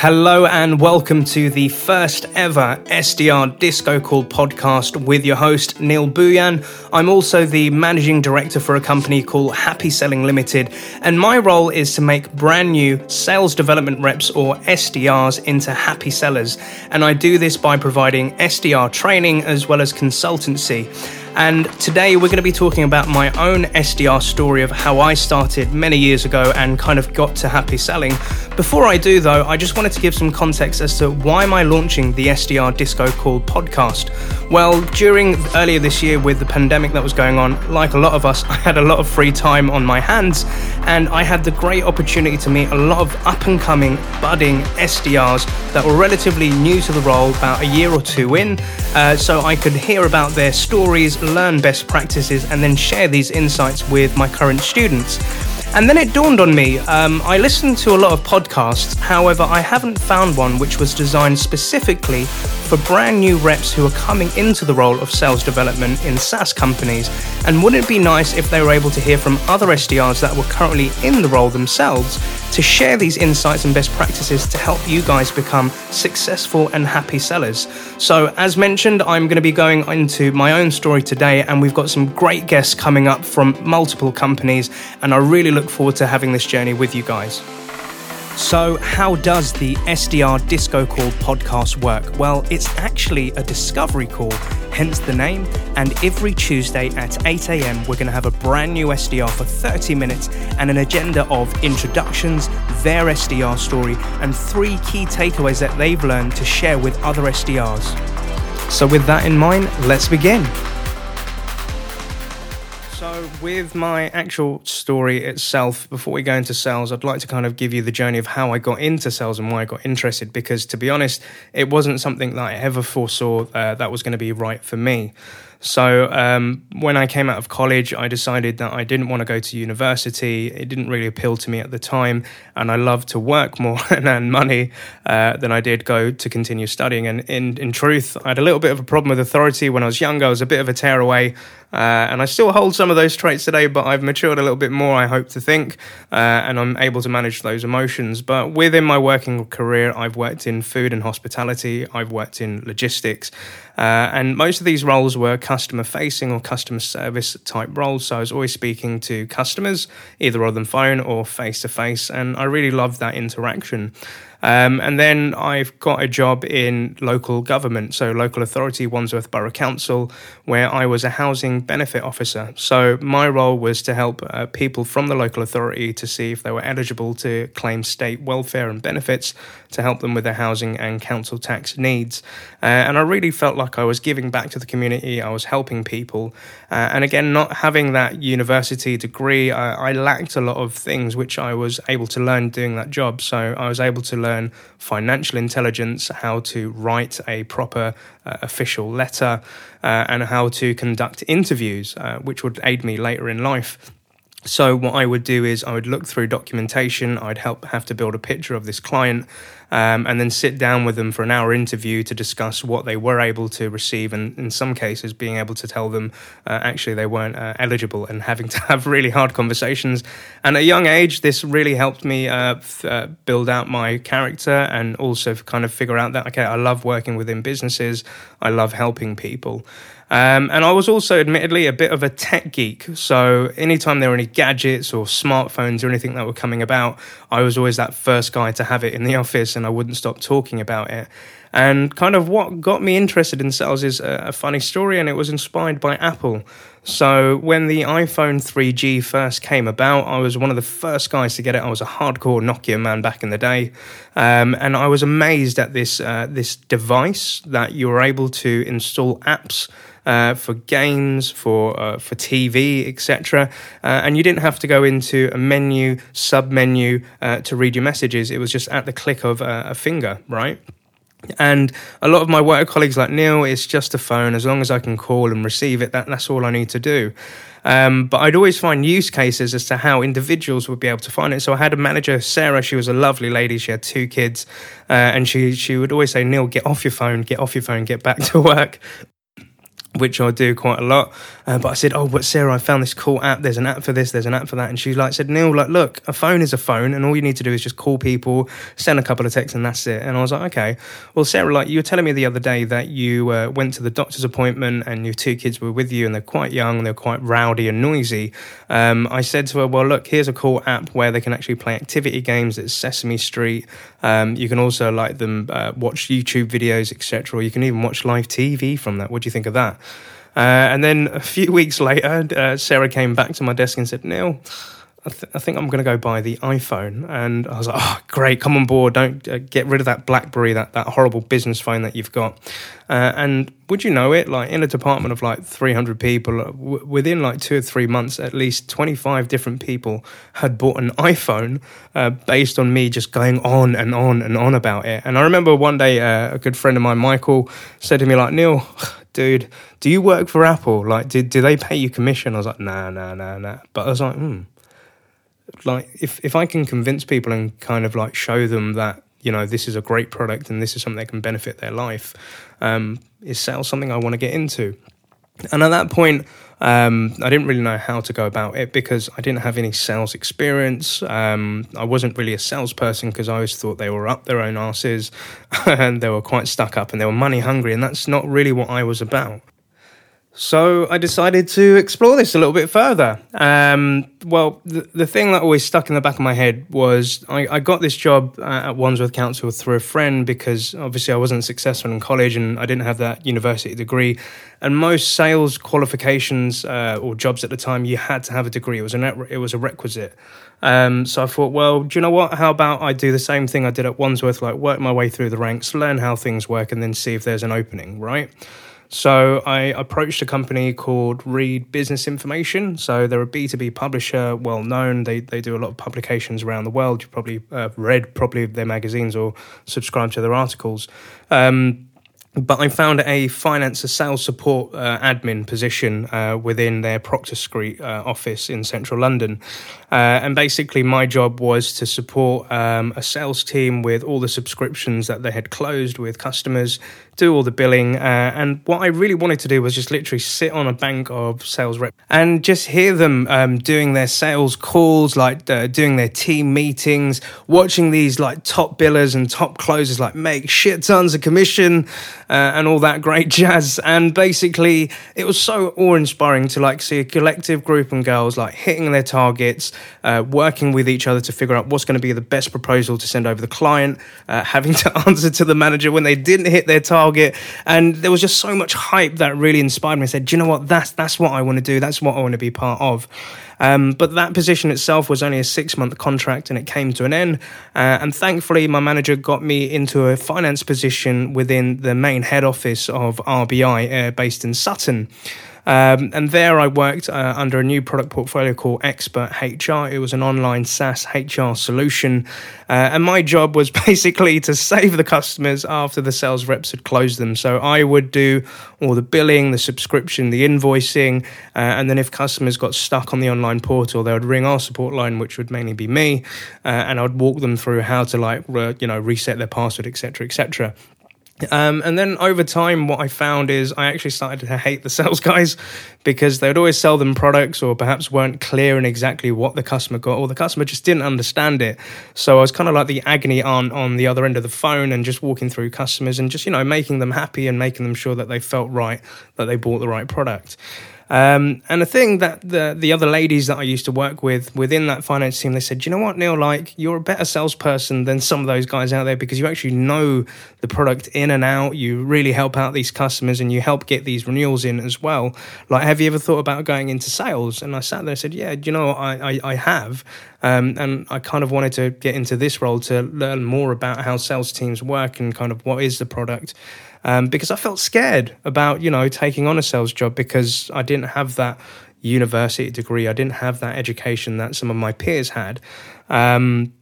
Hello and welcome to the first ever SDR Disco Call podcast with your host, Neil Bhuiyan. I'm also the managing director for a company called Happy Selling Limited, and my role is to make brand new sales development reps or SDRs into happy sellers. And I do this by providing SDR training as well as consultancy. And today we're going to be talking about my own SDR story of how I started many years ago and kind of got to happy selling. Before I do, though, I just wanted to give some context as to why am I launching the SDR Disco Call podcast. Well, during earlier this year with the pandemic that was going on, like a lot of us, I had a lot of free time on my hands and I had the great opportunity to meet a lot of up and coming, budding SDRs that were relatively new to the role about a year or two in. Uh, so I could hear about their stories, learn best practices, and then share these insights with my current students. And then it dawned on me um, I listen to a lot of podcasts, however, I haven't found one which was designed specifically for brand new reps who are coming into the role of sales development in SaaS companies. And wouldn't it be nice if they were able to hear from other SDRs that were currently in the role themselves to share these insights and best practices to help you guys become successful and happy sellers? So, as mentioned, I'm going to be going into my own story today, and we've got some great guests coming up from multiple companies, and I really look forward to having this journey with you guys. So, how does the SDR Disco Call podcast work? Well, it's actually a discovery call, hence the name. And every Tuesday at 8 a.m., we're going to have a brand new SDR for 30 minutes and an agenda of introductions, their SDR story, and three key takeaways that they've learned to share with other SDRs. So, with that in mind, let's begin. So, with my actual story itself, before we go into sales, I'd like to kind of give you the journey of how I got into sales and why I got interested. Because to be honest, it wasn't something that I ever foresaw uh, that was going to be right for me. So um, when I came out of college, I decided that I didn't want to go to university. It didn't really appeal to me at the time, and I loved to work more and earn money uh, than I did go to continue studying. And in in truth, I had a little bit of a problem with authority when I was younger. I was a bit of a tearaway. Uh, and I still hold some of those traits today, but I've matured a little bit more, I hope to think, uh, and I'm able to manage those emotions. But within my working career, I've worked in food and hospitality, I've worked in logistics, uh, and most of these roles were customer facing or customer service type roles. So I was always speaking to customers, either on the phone or face to face. And I really loved that interaction. Um, and then I've got a job in local government, so local authority, Wandsworth Borough Council, where I was a housing benefit officer. So my role was to help uh, people from the local authority to see if they were eligible to claim state welfare and benefits to help them with their housing and council tax needs. Uh, and I really felt like I was giving back to the community, I was helping people. Uh, and again, not having that university degree, I, I lacked a lot of things which I was able to learn doing that job. So I was able to learn learn financial intelligence, how to write a proper uh, official letter, uh, and how to conduct interviews, uh, which would aid me later in life. So what I would do is I would look through documentation. I'd help have to build a picture of this client, um, and then sit down with them for an hour interview to discuss what they were able to receive, and in some cases, being able to tell them uh, actually they weren't uh, eligible, and having to have really hard conversations. And at a young age, this really helped me uh, f- uh, build out my character and also kind of figure out that okay, I love working within businesses, I love helping people. Um, and I was also, admittedly, a bit of a tech geek. So anytime there were any gadgets or smartphones or anything that were coming about, I was always that first guy to have it in the office and I wouldn't stop talking about it. And kind of what got me interested in sales is a, a funny story, and it was inspired by Apple. So when the iPhone 3G first came about, I was one of the first guys to get it. I was a hardcore Nokia man back in the day, um, and I was amazed at this uh, this device that you were able to install apps uh, for games, for uh, for TV, etc. Uh, and you didn't have to go into a menu, sub menu uh, to read your messages. It was just at the click of a finger, right? And a lot of my work colleagues like Neil, it's just a phone. As long as I can call and receive it, that, that's all I need to do. Um, but I'd always find use cases as to how individuals would be able to find it. So I had a manager, Sarah. She was a lovely lady. She had two kids, uh, and she she would always say, "Neil, get off your phone, get off your phone, get back to work." Which I do quite a lot. Uh, but I said, "Oh, but Sarah, I found this cool app. There's an app for this. There's an app for that." And she like said, "Neil, like, look, a phone is a phone, and all you need to do is just call people, send a couple of texts, and that's it." And I was like, "Okay." Well, Sarah, like you were telling me the other day that you uh, went to the doctor's appointment and your two kids were with you, and they're quite young, they're quite rowdy and noisy. Um, I said to her, "Well, look, here's a cool app where they can actually play activity games. It's Sesame Street. Um, you can also like them uh, watch YouTube videos, etc. Or you can even watch live TV from that. What do you think of that?" Uh, and then a few weeks later, uh, Sarah came back to my desk and said, Neil, I, th- I think I'm going to go buy the iPhone. And I was like, oh, great, come on board. Don't uh, get rid of that Blackberry, that, that horrible business phone that you've got. Uh, and would you know it, like in a department of like 300 people, uh, w- within like two or three months, at least 25 different people had bought an iPhone uh, based on me just going on and on and on about it. And I remember one day uh, a good friend of mine, Michael, said to me, like, Neil, dude, do you work for Apple? Like, do, do they pay you commission? I was like, nah, nah, nah, nah. But I was like, hmm like if if I can convince people and kind of like show them that you know this is a great product and this is something that can benefit their life, um, is sales something I want to get into? And at that point, um, I didn't really know how to go about it because I didn't have any sales experience. Um, I wasn't really a salesperson because I always thought they were up their own asses and they were quite stuck up and they were money hungry, and that's not really what I was about. So I decided to explore this a little bit further. Um, well, the, the thing that always stuck in the back of my head was I, I got this job at Wandsworth Council through a friend because obviously I wasn't successful in college and I didn't have that university degree. And most sales qualifications uh, or jobs at the time, you had to have a degree. It was a it was a requisite. Um, so I thought, well, do you know what? How about I do the same thing I did at Wandsworth, like work my way through the ranks, learn how things work, and then see if there's an opening, right? So I approached a company called Reed Business Information. So they're a B2B publisher, well known. They, they do a lot of publications around the world. You've probably uh, read probably their magazines or subscribed to their articles. Um, but I found a finance, a sales support uh, admin position uh, within their Procter Street uh, office in central London. Uh, and basically, my job was to support um, a sales team with all the subscriptions that they had closed with customers, do all the billing. Uh, and what I really wanted to do was just literally sit on a bank of sales reps and just hear them um, doing their sales calls, like uh, doing their team meetings, watching these like top billers and top closers like make shit tons of commission uh, and all that great jazz. And basically, it was so awe inspiring to like see a collective group of girls like hitting their targets, uh, working with each other to figure out what's going to be the best proposal to send over the client, uh, having to answer to the manager when they didn't hit their target. And there was just so much hype that really inspired me. I said, Do you know what? That's, that's what I want to do. That's what I want to be part of. Um, but that position itself was only a six month contract and it came to an end. Uh, and thankfully, my manager got me into a finance position within the main head office of RBI uh, based in Sutton. Um, and there I worked uh, under a new product portfolio called Expert HR. It was an online SaaS HR solution. Uh, and my job was basically to save the customers after the sales reps had closed them. So I would do all the billing, the subscription, the invoicing. Uh, and then if customers got stuck on the online portal, they would ring our support line, which would mainly be me. Uh, and I'd walk them through how to like, re- you know, reset their password, etc., etc. Um, and then over time, what I found is I actually started to hate the sales guys because they would always sell them products or perhaps weren't clear in exactly what the customer got or the customer just didn't understand it. So I was kind of like the agony aunt on the other end of the phone and just walking through customers and just, you know, making them happy and making them sure that they felt right, that they bought the right product. Um, and the thing that the the other ladies that I used to work with within that finance team, they said, you know what, Neil, like you're a better salesperson than some of those guys out there because you actually know the product in and out. You really help out these customers and you help get these renewals in as well. Like, have you ever thought about going into sales? And I sat there and said, yeah, you know, I I, I have. Um, and I kind of wanted to get into this role to learn more about how sales teams work and kind of what is the product um, because I felt scared about you know taking on a sales job because I didn't have that university degree, I didn't have that education that some of my peers had. Um,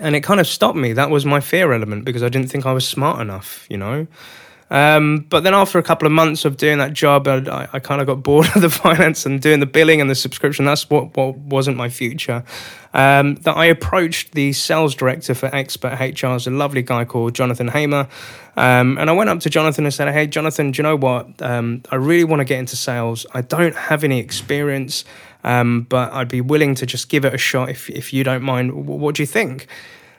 and it kind of stopped me. That was my fear element because I didn't think I was smart enough, you know. Um, but then after a couple of months of doing that job, I, I kind of got bored of the finance and doing the billing and the subscription. That's what, what wasn't my future. Um, that I approached the sales director for XpertHR, a lovely guy called Jonathan Hamer. Um, and I went up to Jonathan and said, Hey, Jonathan, do you know what? Um, I really want to get into sales. I don't have any experience, um, but I'd be willing to just give it a shot if, if you don't mind. What do you think?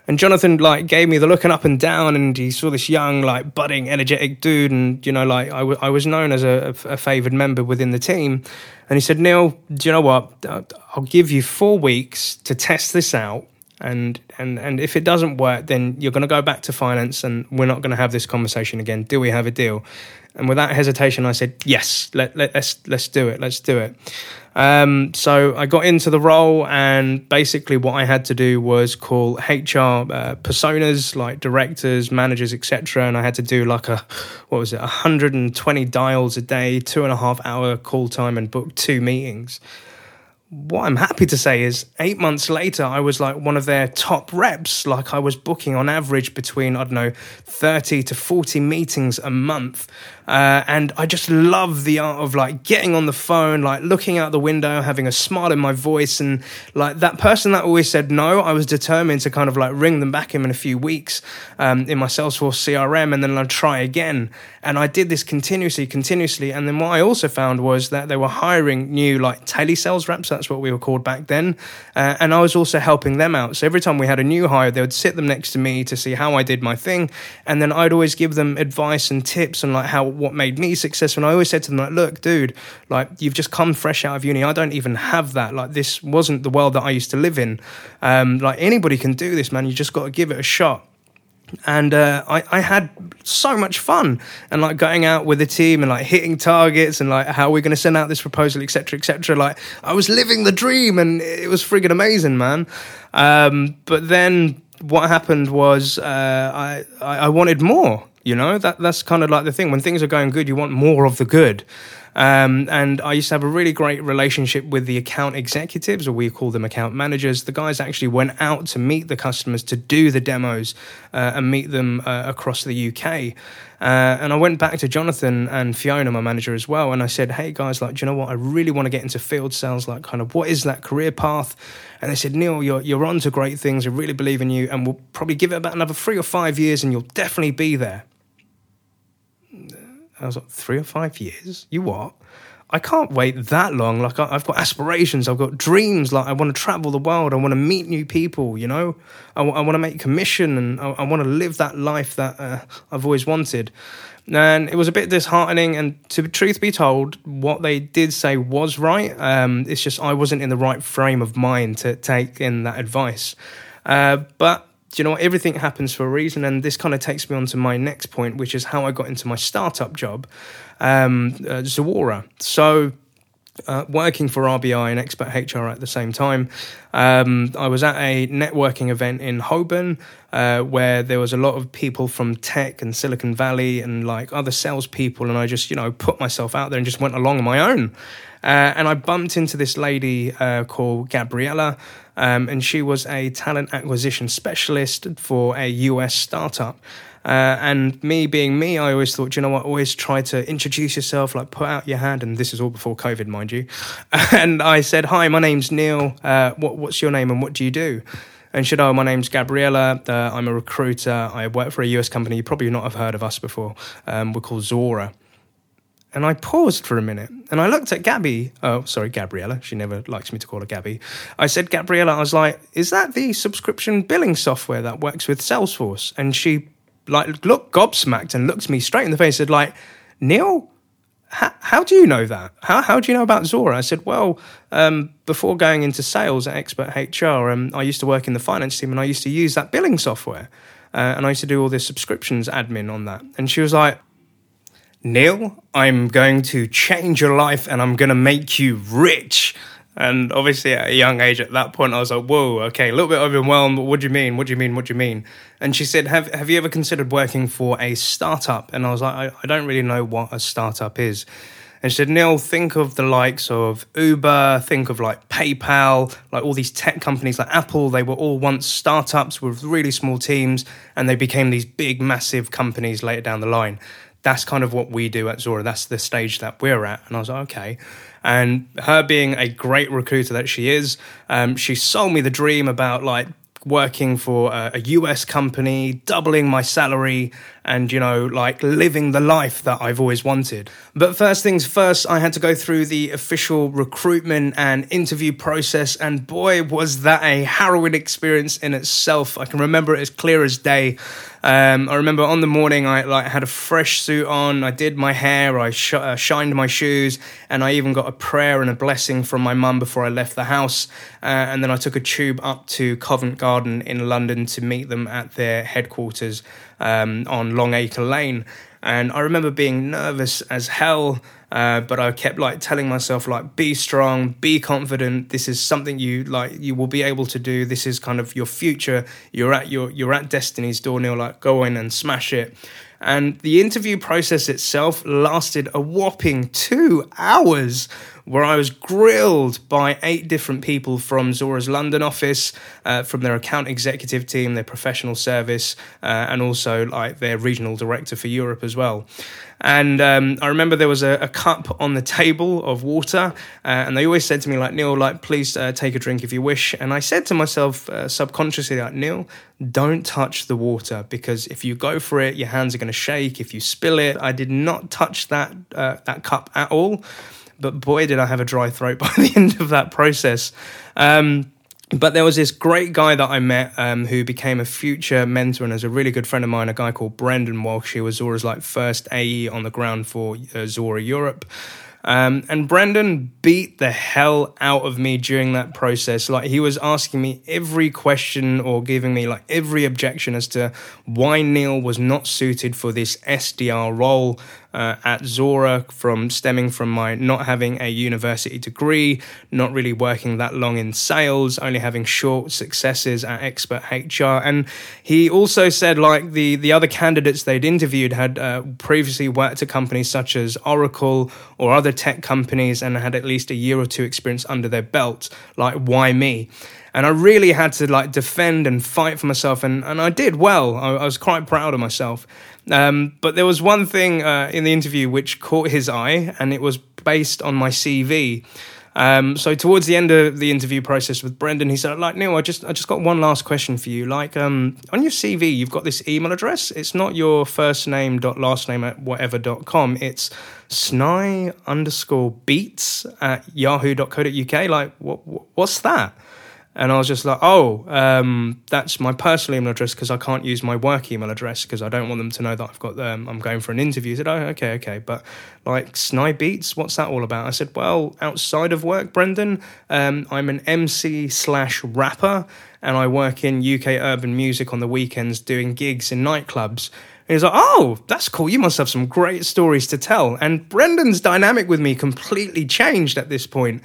And Jonathan like gave me the looking up and down, and he saw this young, like budding, energetic dude, and you know, like I, w- I was known as a, a favoured member within the team. And he said, Neil, do you know what? I'll give you four weeks to test this out, and and and if it doesn't work, then you're going to go back to finance, and we're not going to have this conversation again. Do we have a deal? And without hesitation, I said, yes, let, let, let's, let's do it, let's do it. Um, so I got into the role, and basically, what I had to do was call HR uh, personas like directors, managers, etc. And I had to do like a what was it, 120 dials a day, two and a half hour call time, and book two meetings what I'm happy to say is eight months later, I was like one of their top reps. Like I was booking on average between, I don't know, 30 to 40 meetings a month. Uh, and I just love the art of like getting on the phone, like looking out the window, having a smile in my voice. And like that person that always said no, I was determined to kind of like ring them back in in a few weeks um, in my Salesforce CRM and then I'd try again. And I did this continuously, continuously. And then what I also found was that they were hiring new like telesales reps. That's what we were called back then. Uh, and I was also helping them out. So every time we had a new hire, they would sit them next to me to see how I did my thing. And then I'd always give them advice and tips on like how what made me successful. And I always said to them, like, look, dude, like you've just come fresh out of uni. I don't even have that. Like this wasn't the world that I used to live in. Um, like anybody can do this, man. You just got to give it a shot and uh, I, I had so much fun and like going out with the team and like hitting targets and like how we're going to send out this proposal etc etc like i was living the dream and it was friggin' amazing man um, but then what happened was uh, I, I wanted more you know, that that's kind of like the thing. When things are going good, you want more of the good. Um, and I used to have a really great relationship with the account executives, or we call them account managers. The guys actually went out to meet the customers to do the demos uh, and meet them uh, across the UK. Uh, and I went back to Jonathan and Fiona, my manager as well, and I said, "Hey guys, like, do you know what? I really want to get into field sales. Like, kind of, what is that career path?" And they said, "Neil, you're you're on to great things. I really believe in you, and we'll probably give it about another three or five years, and you'll definitely be there." I was like, three or five years? You what? I can't wait that long. Like, I, have got aspirations, I've got dreams. Like, I want to travel the world, I want to meet new people, you know? I, want to make commission and I, I want to live that life that uh, I've always wanted. And it was a bit disheartening. And to truth be told, what they did say was right. Um, it's just I wasn't in the right frame of mind to take in that advice. Uh, but you know everything happens for a reason and this kind of takes me on to my next point which is how i got into my startup job um, uh, zuora so uh, working for RBI and XpertHR at the same time. Um, I was at a networking event in Holborn uh, where there was a lot of people from tech and Silicon Valley and like other salespeople, and I just you know put myself out there and just went along on my own. Uh, and I bumped into this lady uh, called Gabriella, um, and she was a talent acquisition specialist for a US startup. Uh, and me being me, I always thought, you know what, always try to introduce yourself, like put out your hand. And this is all before COVID, mind you. and I said, Hi, my name's Neil. Uh, what, what's your name and what do you do? And she said, Oh, my name's Gabriella. Uh, I'm a recruiter. I work for a US company. You probably not have heard of us before. Um, we're called Zuora. And I paused for a minute and I looked at Gabby. Oh, sorry, Gabriella. She never likes me to call her Gabby. I said, Gabriella, I was like, is that the subscription billing software that works with Salesforce? And she like looked gobsmacked and looked me straight in the face and said, like, Neil, how, how, do you know that? How, how do you know about Zuora? I said, well, um, before going into sales at XpertHR, um, I used to work in the finance team and I used to use that billing software. Uh, and I used to do all the subscriptions admin on that. And she was like, Neil, I'm going to change your life and I'm going to make you rich. And obviously, at a young age, at that point, I was like, "Whoa, okay, a little bit overwhelmed. What do you mean? What do you mean? What do you mean?" And she said, "Have Have you ever considered working for a startup?" And I was like, "I, I don't really know what a startup is." And she said, "Neil, think of the likes of Uber. Think of like PayPal, like all these tech companies like Apple. They were all once startups with really small teams, and they became these big, massive companies later down the line." That's kind of what we do at Zuora. That's the stage that we're at. And I was like, okay. And her being a great recruiter that she is, um, she sold me the dream about like working for a, a, US company, doubling my salary, and, you know, like living the life that I've always wanted. But first things first, I had to go through the official recruitment and interview process, and boy, was that a harrowing experience in itself. I can remember it as clear as day. Um, I remember on the morning I like had a fresh suit on. I did my hair. I sh- uh, shined my shoes, and I even got a prayer and a blessing from my mum before I left the house. Uh, and then I took a tube up to Covent Garden in London to meet them at their headquarters um, on Long Acre Lane. And I remember being nervous as hell. Uh, but I kept like telling myself like be strong, be confident. This is something you like you will be able to do. This is kind of your future. You're at your you're at destiny's door. Neil, like go in and smash it. And the interview process itself lasted a whopping two hours, where I was grilled by eight different people from Zuora's London office, uh, from their account executive team, their professional service, uh, and also like their regional director for Europe as well. And um, I remember there was a, a, cup on the table of water, uh, and they always said to me like Neil, like please uh, take a drink if you wish. And I said to myself uh, subconsciously like Neil, don't touch the water because if you go for it, your hands are going to shake. If you spill it, I did not touch that uh, that cup at all. But boy, did I have a dry throat by the end of that process. Um, but there was this great guy that I met um, who became a future mentor and is a really good friend of mine, a guy called Brendan Walsh. He was Zuora's like first AE on the ground for uh, Zuora Europe. Um, and Brendan beat the hell out of me during that process. Like he was asking me every question or giving me like every objection as to why Neil was not suited for this SDR role uh, at Zuora from stemming from my not having a university degree, not really working that long in sales, only having short successes at Expert HR. And he also said like the the other candidates they'd interviewed had uh, previously worked at companies such as Oracle or other tech companies and had at least a year or two experience under their belt. Like why me? and I really had to like defend and fight for myself, and, and I did well. I, I was quite proud of myself. Um, but there was one thing uh, in the interview which caught his eye, and it was based on my CV. Um, so towards the end of the interview process with Brendan, he said, "Like Neil, I just I just got one last question for you. Like um, on your CV, you've got this email address. It's not your first name dot last name at whatever dot com. It's sny underscore beats at yahoo.co.uk. Like what what's that?" And I was just like, oh, um, that's my personal email address because I can't use my work email address because I don't want them to know that I've got them. I'm going for an interview. He said, oh, okay, okay. But like Sny Beats, what's that all about? I said, well, outside of work, Brendan, um, I'm an MC slash rapper and I work in UK urban music on the weekends doing gigs in nightclubs. And he's like, oh, that's cool. You must have some great stories to tell. And Brendan's dynamic with me completely changed at this point.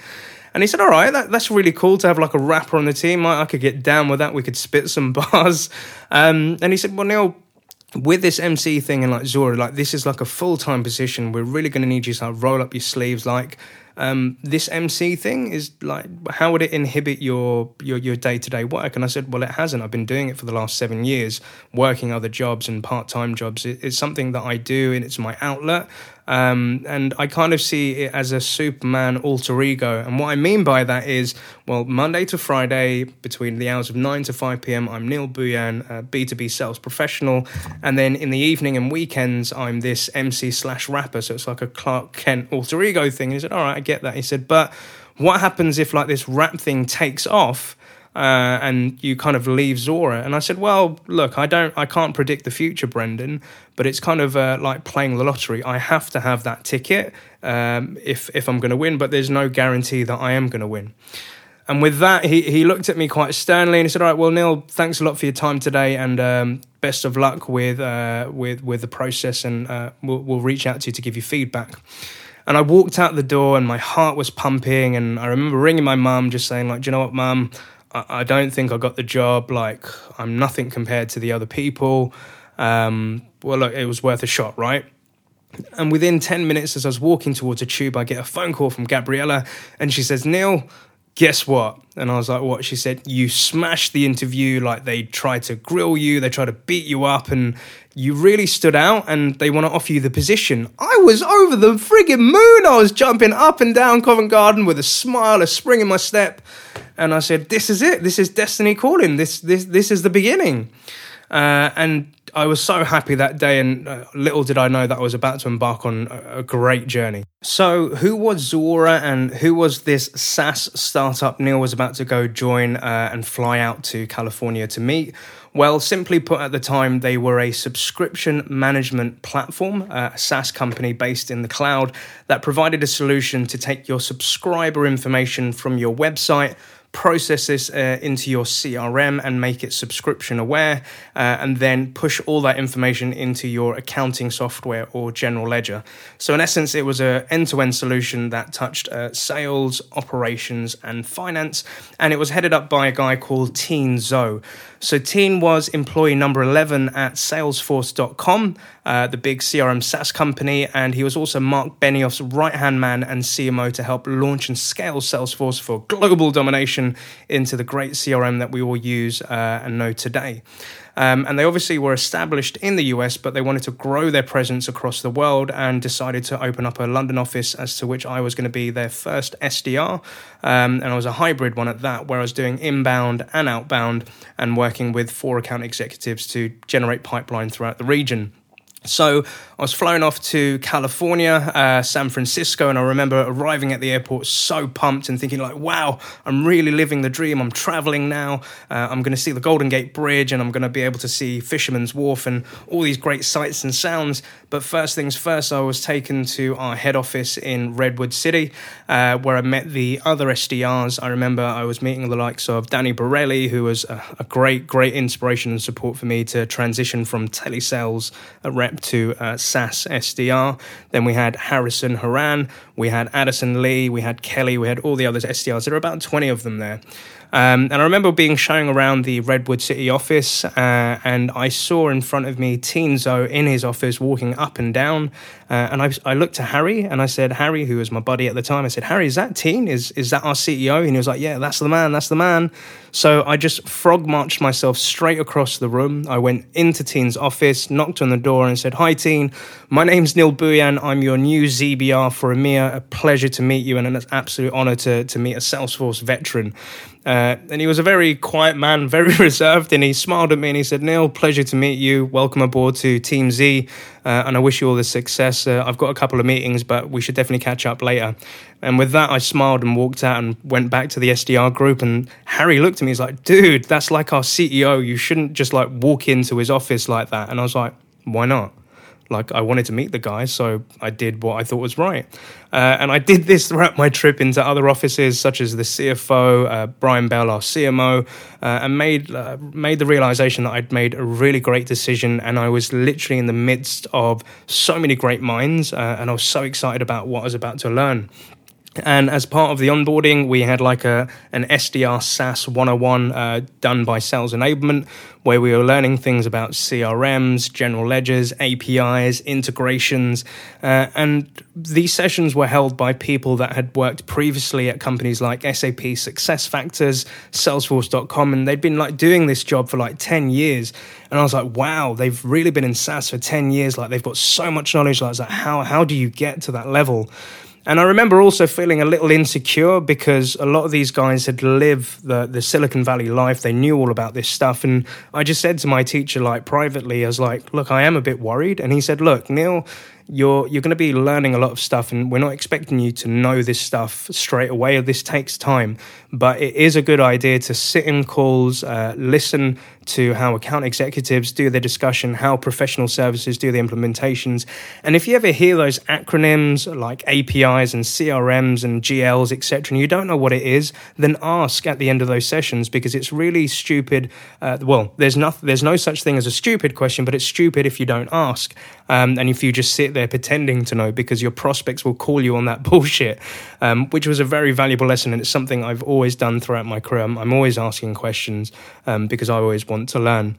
And he said, all right, that, that's really cool to have like a rapper on the team. I, I could get down with that. We could spit some bars. Um, and he said, well, Neil, with this MC thing and like Zuora, like this is like a full time position. We're really going to need you to like, roll up your sleeves. Like um, this MC thing is like, how would it inhibit your your your day to day work? And I said, well, it hasn't. I've been doing it for the last seven years, working other jobs and part time jobs. It, it's something that I do, and it's my outlet. Um, and I kind of see it as a Superman alter ego. And what I mean by that is, well, Monday to Friday, between the hours of 9 to 5 p.m., I'm Neil Bhuiyan, a B2B sales professional. And then in the evening and weekends, I'm this MC slash rapper. So it's like a Clark Kent alter ego thing. And he said, All right, I get that. He said, But what happens if like this rap thing takes off? Uh, and you kind of leave Zuora. And I said, well, look, I don't, I can't predict the future, Brendan, but it's kind of uh, like playing the lottery. I have to have that ticket um, if if I'm going to win, but there's no guarantee that I am going to win. And with that, he, he looked at me quite sternly and he said, "All right, well, Neil, thanks a lot for your time today, and um, best of luck with uh, with with the process, and uh, we'll, we'll reach out to you to give you feedback." And I walked out the door, and my heart was pumping, and I remember ringing my mum, just saying, "Like, do you know what, mum? I, don't think I got the job. Like, I'm nothing compared to the other people. Um, well, look, it was worth a shot, right? And within 10 minutes, as I was walking towards a tube, I get a phone call from Gabriella, and she says, Neil, guess what? And I was like, what? She said, you smashed the interview. Like they tried to grill you, they tried to beat you up, and you really stood out and they want to offer you the position. I was over the frigging moon. I was jumping up and down Covent Garden with a smile, a spring in my step. And I said, this is it. This is destiny calling. This, this, this is the beginning. Uh, and I was so happy that day, and uh, little did I know that I was about to embark on a, great journey. So, who was Zuora and who was this SaaS startup Neil was about to go join uh, and fly out to California to meet? Well, simply put, at the time, they were a subscription management platform, uh, a SaaS company based in the cloud that provided a solution to take your subscriber information from your website process this uh, into your CRM and make it subscription aware, uh, and then push all that information into your accounting software or general ledger. So, in essence, it was an end to end solution that touched uh, sales, operations, and finance, and it was headed up by a guy called Tien Tzuo. So Tien was employee number 11 at Salesforce.com, uh, the big CRM SaaS company, and he was also Mark Benioff's right-hand man and CMO to help launch and scale Salesforce for global domination into the great CRM that we all use uh, and know today. Um, and they obviously were established in the US, but they wanted to grow their presence across the world and decided to open up a London office, as to which I was going to be their first SDR. Um, and I was a hybrid one at that, where I was doing inbound and outbound and working with four account executives to generate pipeline throughout the region. So I was flown off to California, uh, San Francisco, and I remember arriving at the airport so pumped and thinking like, "Wow, I'm really living the dream. I'm traveling now. Uh, I'm going to see the Golden Gate Bridge, and I'm going to be able to see Fisherman's Wharf and all these great sights and sounds." But first things first, I was taken to our head office in Redwood City, uh, where I met the other SDRs. I remember I was meeting the likes of Danny Borelli, who was a, a great, great inspiration and support for me to transition from telesales rep to uh, SaaS SDR. Then we had Harrison Haran, we had Addison Lee, we had Kelly, we had all the other SDRs. There are about 20 of them there. Um, and I remember being shown around the Redwood City office, uh, and I saw in front of me Tien Tzuo in his office walking up and down. Uh, and I, I looked to Harry and I said, Harry, who was my buddy at the time, I said, Harry, is that Tien? Is, is that our CEO? And he was like, Yeah, that's the man, that's the man. So I just frog marched myself straight across the room. I went into Tien's office, knocked on the door, and said, Hi, Tien. My name's Neil Bhuiyan. I'm your new ZBR for EMEA. A pleasure to meet you, and an absolute honor to, to meet a Salesforce veteran. Uh, and he was a very quiet man, very reserved, and he smiled at me and he said, Neil, pleasure to meet you. Welcome aboard to Team Z, uh, and I wish you all the success. Uh, I've got a couple of meetings, but we should definitely catch up later. And with that, I smiled and walked out and went back to the SDR group. And Harry looked at me, he's like, dude, that's like our CEO. You shouldn't just like walk into his office like that. And I was like, why not? Like I wanted to meet the guy, so I did what I thought was right. Uh, and I did this throughout my trip into other offices, such as the CFO, uh, Brian Bell, our CMO, uh, and made uh, made the realization that I'd made a really great decision. And I was literally in the midst of so many great minds, uh, and I was so excited about what I was about to learn. And as part of the onboarding, we had like a an SDR SaaS 101 uh, done by Sales Enablement, where we were learning things about CRMs, general ledgers, APIs, integrations. Uh, and these sessions were held by people that had worked previously at companies like SAP SuccessFactors, Salesforce.com, and they'd been like doing this job for like 10 years. And I was like, wow, they've really been in SaaS for 10 years. Like they've got so much knowledge. Like, like how, how do you get to that level? And I remember also feeling a little insecure because a lot of these guys had lived the, the Silicon Valley life. They knew all about this stuff. And I just said to my teacher, like privately, I was like, look, I am a bit worried. And he said, look, Neil, you're you're going to be learning a lot of stuff and we're not expecting you to know this stuff straight away this takes time but it is a good idea to sit in calls uh, listen to how account executives do their discussion how professional services do the implementations and if you ever hear those acronyms like apis and crms and gls etc and you don't know what it is then ask at the end of those sessions because it's really stupid uh, well there's no, there's no such thing as a stupid question but it's stupid if you don't ask um, and if you just sit there pretending to know because your prospects will call you on that bullshit, um, which was a very valuable lesson. And it's something I've always done throughout my career. I'm, I'm always asking questions um, because I always want to learn.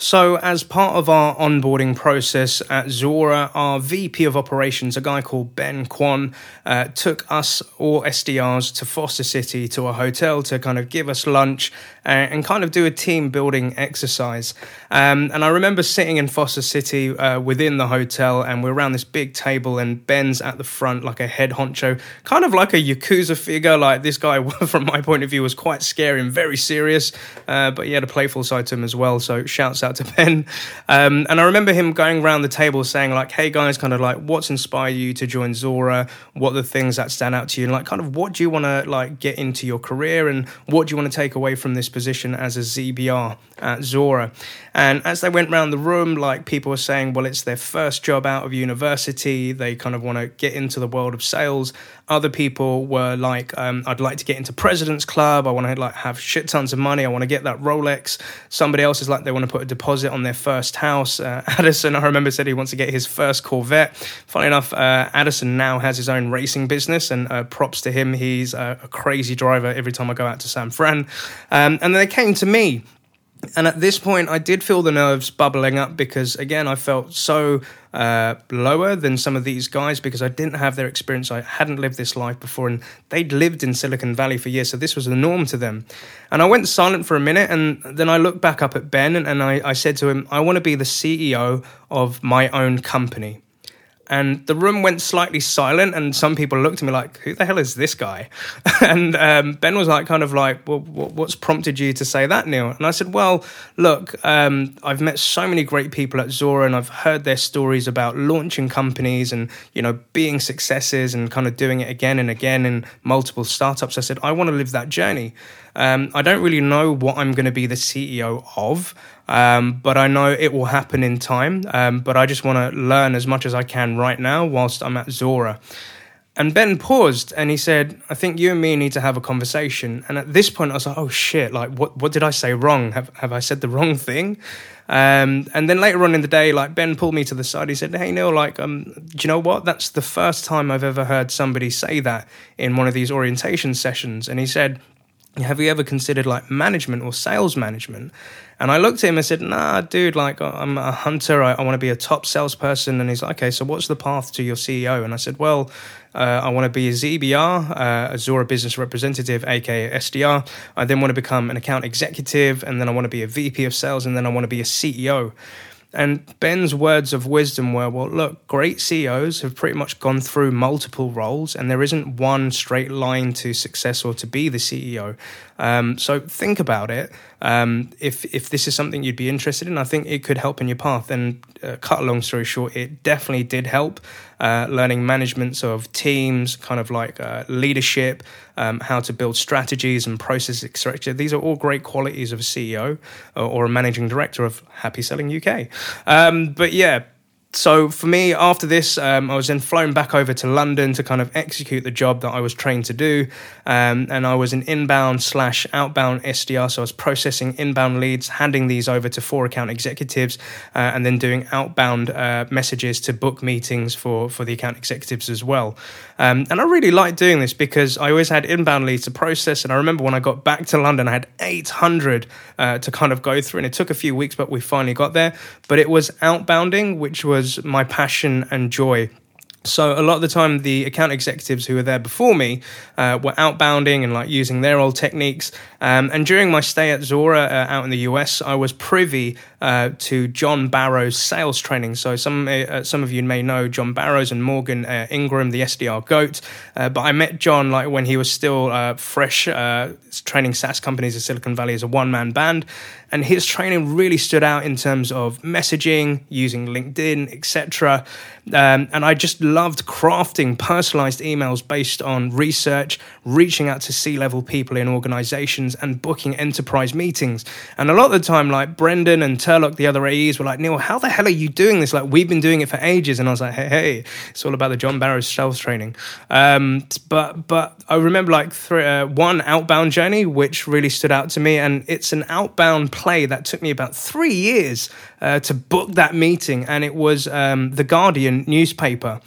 So, as part of our onboarding process at Zuora, our VP of operations, a guy called Ben Kwan, uh, took us all SDRs to Foster City to a hotel to kind of give us lunch uh, and kind of do a team building exercise. Um, and I remember sitting in Foster City uh, within the hotel, and we're around this big table, and Ben's at the front like a head honcho, kind of like a Yakuza figure. Like this guy, from my point of view, was quite scary and very serious, uh, but he had a playful side to him as well. So, shouts out out to Ben. Um, and I remember him going around the table saying, like, hey guys, kind of like, what's inspired you to join Zuora? What are the things that stand out to you? And like, kind of, what do you want to like get into your career and what do you want to take away from this position as a ZBR at Zuora? And as they went around the room, like, people were saying, well, it's their first job out of university. They kind of want to get into the world of sales. Other people were like, um, I'd like to get into President's Club. I want to like have shit tons of money. I want to get that Rolex. Somebody else is like, they want to put a deposit on their first house. Uh, Addison, I remember, said he wants to get his first Corvette. Funny enough, uh, Addison now has his own racing business, and uh, props to him. He's a, a, crazy driver every time I go out to San Fran. Um, and then they came to me and at this point, I did feel the nerves bubbling up because, again, I felt so uh, lower than some of these guys because I didn't have their experience. I hadn't lived this life before, and they'd lived in Silicon Valley for years, so this was the norm to them. And I went silent for a minute, and then I looked back up at Ben and, and I, I said to him, I want to be the CEO of my own company and the room went slightly silent and some people looked at me like who the hell is this guy? And um, ben was like kind of like well what's prompted you to say that neil? And i said well look um, i've met so many great people at zuora and i've heard their stories about launching companies and you know being successes and kind of doing it again and again in multiple startups. I said i want to live that journey um, i don't really know what i'm going to be the ceo of um, but I know it will happen in time. Um, but I just want to learn as much as I can right now whilst I'm at Zuora. And Ben paused and he said, I think you and me need to have a conversation. And at this point, I was like, oh shit, like, what, what did I say wrong? Have, have I said the wrong thing? Um, and then later on in the day, like, Ben pulled me to the side. He said, hey, Neil, like, um, do you know what? That's the first time I've ever heard somebody say that in one of these orientation sessions. And he said, have you ever considered like management or sales management? And I looked at him and said, nah, dude, like I'm a hunter. I, I want to be a top salesperson. And he's like, okay, so what's the path to your CEO? And I said, well, uh, I want to be a ZBR, uh, a Zuora business representative, aka SDR. I then want to become an account executive. And then I want to be a VP of sales. And then I want to be a CEO. And Ben's words of wisdom were, well, look, great CEOs have pretty much gone through multiple roles, and there isn't one straight line to success or to be the CEO. Um, so think about it. Um, if if this is something you'd be interested in, I think it could help in your path. And uh, cut a long story short, it definitely did help. Uh, learning managements of teams, kind of like uh, leadership, um, how to build strategies and processes, etc. These are all great qualities of a CEO or, or a managing director of Happy Selling UK. Um, but yeah, so for me, after this, um, I was then flown back over to London to kind of execute the job that I was trained to do. Um, and I was an inbound slash outbound SDR. So I was processing inbound leads, handing these over to four account executives, uh, and then doing outbound uh, messages to book meetings for, for the account executives as well. Um, and I really liked doing this because I always had inbound leads to process. And I remember when I got back to London, I had 800 uh, to kind of go through. And it took a few weeks, but we finally got there. But it was outbounding, which was my passion and joy. So a lot of the time, the account executives who were there before me uh, were outbounding and like using their old techniques. Um, and during my stay at Zuora uh, out in the US, I was privy uh, to John Barrows' sales training. So some uh, some of you may know John Barrows and Morgan uh, Ingram, the SDR goat. Uh, but I met John like when he was still fresh, training SaaS companies in Silicon Valley as a one man band, and his training really stood out in terms of messaging, using LinkedIn, etc. Um, and I just loved crafting personalized emails based on research, reaching out to C level people in organizations, and booking enterprise meetings. And a lot of the time, like Brendan and Turlock, the other AEs, were like, Neil, how the hell are you doing this? Like, we've been doing it for ages. And I was like, hey, hey, it's all about the John Barrows sales training. Um, but but I remember like uh, one outbound journey, which really stood out to me. And it's an outbound play that took me about three years uh, to book that meeting. And it was um, The Guardian newspaper.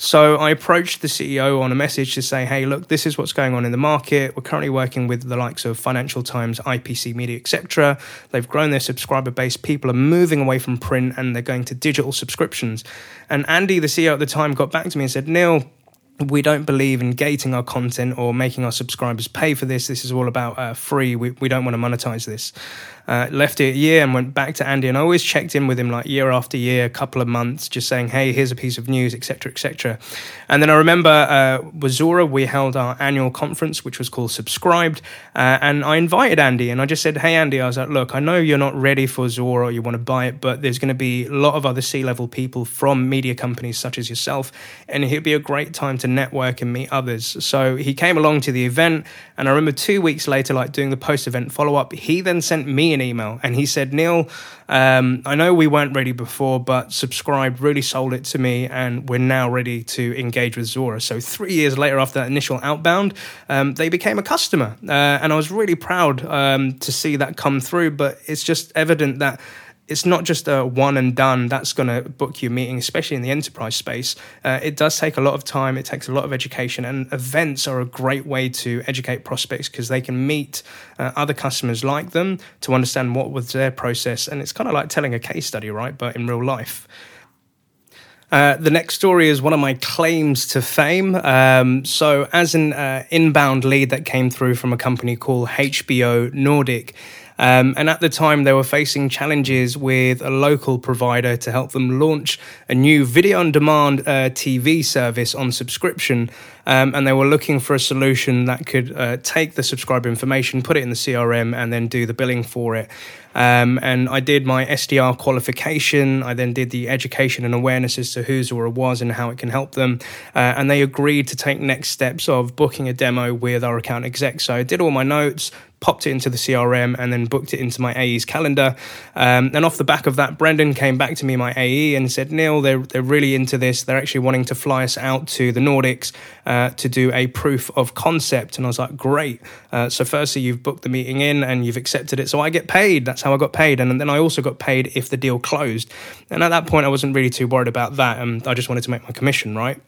So I approached the CEO on a message to say, hey, look, this is what's going on in the market. We're currently working with the likes of Financial Times, IPC Media, etc. They've grown their subscriber base. People are moving away from print and they're going to digital subscriptions. And Andy, the CEO at the time, got back to me and said, Neil, we don't believe in gating our content or making our subscribers pay for this. This is all about uh, free. We, we don't want to monetize this. Uh, left it a year and went back to Andy, and I always checked in with him like year after year, a couple of months, just saying, "Hey, here's a piece of news, etc., etc." And then I remember uh, with Zuora, we held our annual conference, which was called Subscribed, uh, and I invited Andy, and I just said, "Hey, Andy, I was like, look, I know you're not ready for Zuora, or you want to buy it, but there's going to be a lot of other C-level people from media companies such as yourself, and it'd be a great time to network and meet others." So he came along to the event, and I remember two weeks later, like doing the post-event follow-up, he then sent me an email and he said, Neil, um, I know we weren't ready before, but subscribe really sold it to me, and we're now ready to engage with Zuora. So, three years later, after that initial outbound, um, they became a customer. Uh, and I was really proud um, to see that come through, but it's just evident that it's not just a one and done that's going to book your meeting, especially in the enterprise space. Uh, it does take a lot of time, it takes a lot of education, and events are a great way to educate prospects because they can meet uh, other customers like them to understand what was their process. And it's kind of like telling a case study, right? But in real life. Uh, the next story is one of my claims to fame. Um, so, as an uh, inbound lead that came through from a company called HBO Nordic, um, and at the time, they were facing challenges with a local provider to help them launch a new video on demand uh, TV service on subscription. Um, and they were looking for a solution that could uh, take the subscriber information, put it in the CRM, and then do the billing for it. Um, and I did my SDR qualification. I then did the education and awareness as to who Zuora was and how it can help them. Uh, and they agreed to take next steps of booking a demo with our account exec. So I did all my notes, popped it into the CRM and then booked it into my AE's calendar. Um, and off the back of that, Brendan came back to me, my AE, and said, Neil, they're, they're really into this. They're actually wanting to fly us out to the Nordics uh, to do a proof of concept. And I was like, great. Uh, so, firstly, you've booked the meeting in and you've accepted it. So I get paid. That's how I got paid. And then I also got paid if the deal closed. And at that point, I wasn't really too worried about that. And I just wanted to make my commission, right?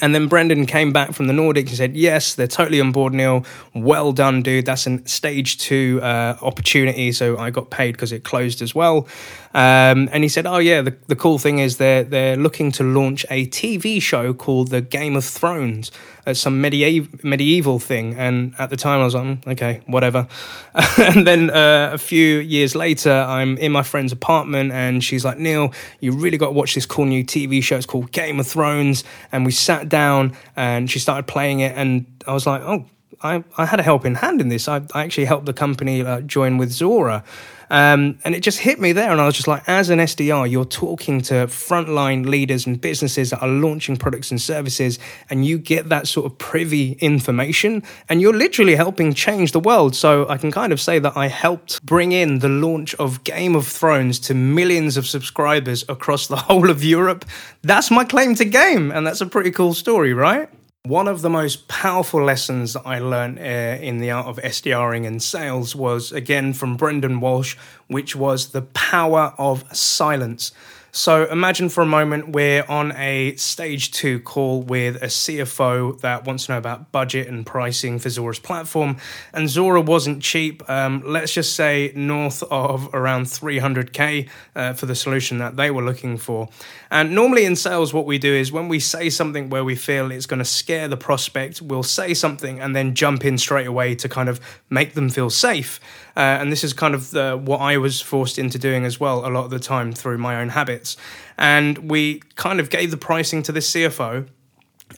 And then Brendan came back from the Nordics and said, Yes, they're totally on board, Neil. Well done, dude. That's a stage two uh, opportunity. So I got paid because it closed as well. Um, and he said, "Oh yeah, the, the cool thing is they're they're looking to launch a TV show called The Game of Thrones, uh, some medieval medieval thing." And at the time, I was like, mm, "Okay, whatever." and then uh, a few years later, I'm in my friend's apartment, and she's like, "Neil, you really got to watch this cool new TV show. It's called Game of Thrones." And we sat down, and she started playing it, and I was like, "Oh." I, I had a helping hand in this. I, I actually helped the company uh, join with Zuora. Um, and it just hit me there. And I was just like, as an SDR, you're talking to frontline leaders and businesses that are launching products and services, and you get that sort of privy information, and you're literally helping change the world. So I can kind of say that I helped bring in the launch of Game of Thrones to millions of subscribers across the whole of Europe. That's my claim to game. And that's a pretty cool story, right? One of the most powerful lessons that I learned uh, in the art of SDRing and sales was again from Brendan Walsh, which was the power of silence. So imagine for a moment we're on a stage two call with a CFO that wants to know about budget and pricing for Zuora's platform. And Zuora wasn't cheap. Um, let's just say north of around 300K uh, for the solution that they were looking for. And normally in sales, what we do is when we say something where we feel it's going to scare the prospect, we'll say something and then jump in straight away to kind of make them feel safe. Uh, and this is kind of the, what I was forced into doing as well a lot of the time through my own habits. And we kind of gave the pricing to the CFO.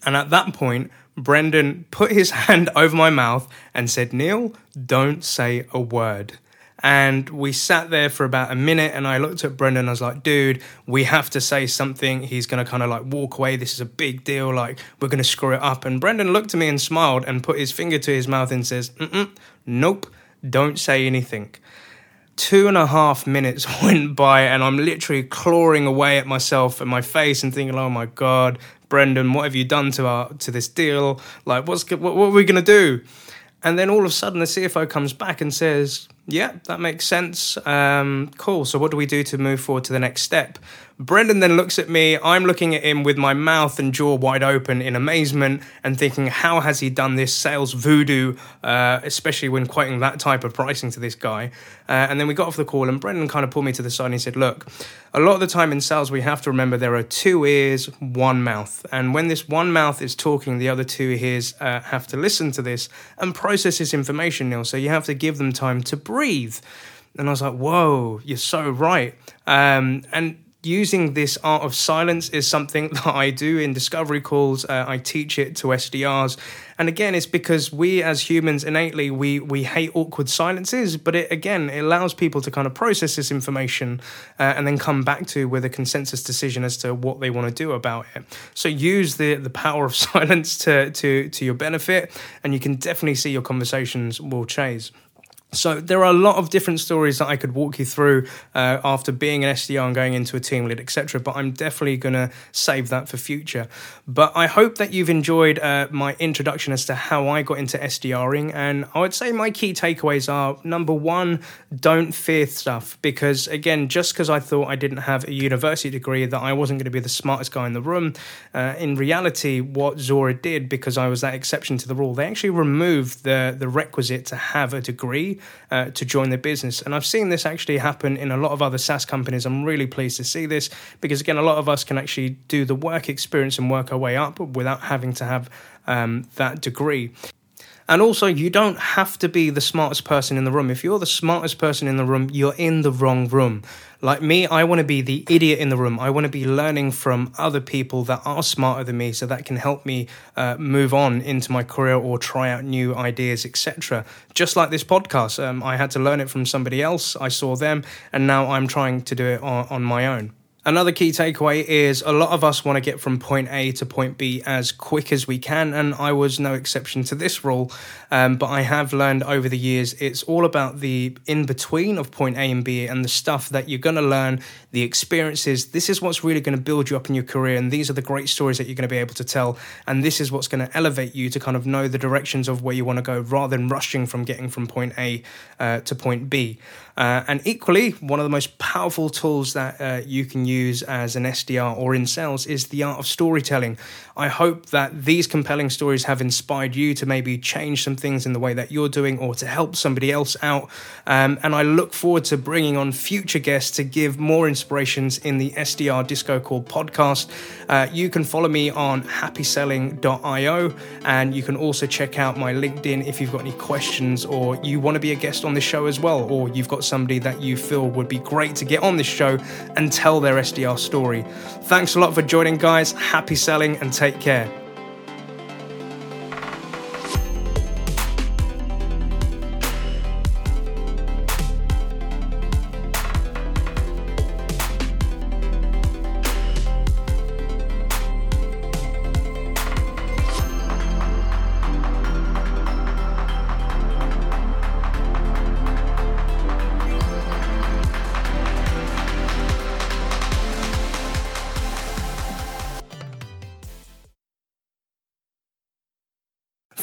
And at that point, Brendan put his hand over my mouth and said, Neil, don't say a word. And we sat there for about a minute, and I looked at Brendan. I was like, dude, we have to say something. He's going to kind of like walk away. This is a big deal. Like, we're going to screw it up. And Brendan looked at me and smiled and put his finger to his mouth and says, nope don't say anything. Two and a half minutes went by, and I'm literally clawing away at myself and my face and thinking, "Oh my god, Brendan, what have you done to our to this deal? Like, what's what, what are we gonna do?" And then all of a sudden, the CFO comes back and says, "Yeah, that makes sense. Um, cool. So, what do we do to move forward to the next step?" Brendan then looks at me. I'm looking at him with my mouth and jaw wide open in amazement and thinking, how has he done this sales voodoo, uh, especially when quoting that type of pricing to this guy? Uh, and then we got off the call, and Brendan kind of pulled me to the side and he said, Look, a lot of the time in sales, we have to remember there are two ears, one mouth. And when this one mouth is talking, the other two ears uh, have to listen to this and process this information, Neil. So you have to give them time to breathe. And I was like, Whoa, you're so right. Um, and using this art of silence is something that I do in discovery calls. Uh, I teach it to SDRs, and again, it's because we as humans innately we we hate awkward silences. But it again, it allows people to kind of process this information uh, and then come back to with a consensus decision as to what they want to do about it. So use the the power of silence to to to your benefit, and you can definitely see your conversations will change. So there are a lot of different stories that I could walk you through uh, after being an SDR and going into a team lead, etc. But I'm definitely going to save that for future. But I hope that you've enjoyed uh, my introduction as to how I got into SDRing, and I would say my key takeaways are: number one, don't fear stuff because again, just because I thought I didn't have a university degree, that I wasn't going to be the smartest guy in the room. Uh, in reality, what Zuora did, because I was that exception to the rule, they actually removed the the requisite to have a degree uh, to join the business. And I've seen this actually happen in a lot of other SaaS companies. I'm really pleased to see this because, again, a lot of us can actually do the work experience and work our way up without having to have um, that degree. And also, you don't have to be the smartest person in the room. If you're the smartest person in the room, you're in the wrong room. Like me, I want to be the idiot in the room. I want to be learning from other people that are smarter than me so that can help me uh, move on into my career or try out new ideas, etc. Just like this podcast, um, I had to learn it from somebody else. I saw them, and now I'm trying to do it on, on my own. Another key takeaway is a lot of us want to get from point A to point B as quick as we can, and I was no exception to this rule. Um, but I have learned over the years it's all about the in between of point A and B and the stuff that you're going to learn, the experiences. This is what's really going to build you up in your career, and these are the great stories that you're going to be able to tell. And this is what's going to elevate you to kind of know the directions of where you want to go rather than rushing from getting from point A uh, to point B. Uh, and equally, one of the most powerful tools that uh, you can use as an SDR or in sales is the art of storytelling. I hope that these compelling stories have inspired you to maybe change some things in the way that you're doing or to help somebody else out. Um, and I look forward to bringing on future guests to give more inspirations in the SDR Disco Call podcast. Uh, you can follow me on happyselling.io and you can also check out my LinkedIn if you've got any questions or you want to be a guest on this show as well, or you've got somebody that you feel would be great to get on this show and tell their SDR story. Thanks a lot for joining, guys. Happy selling and take care.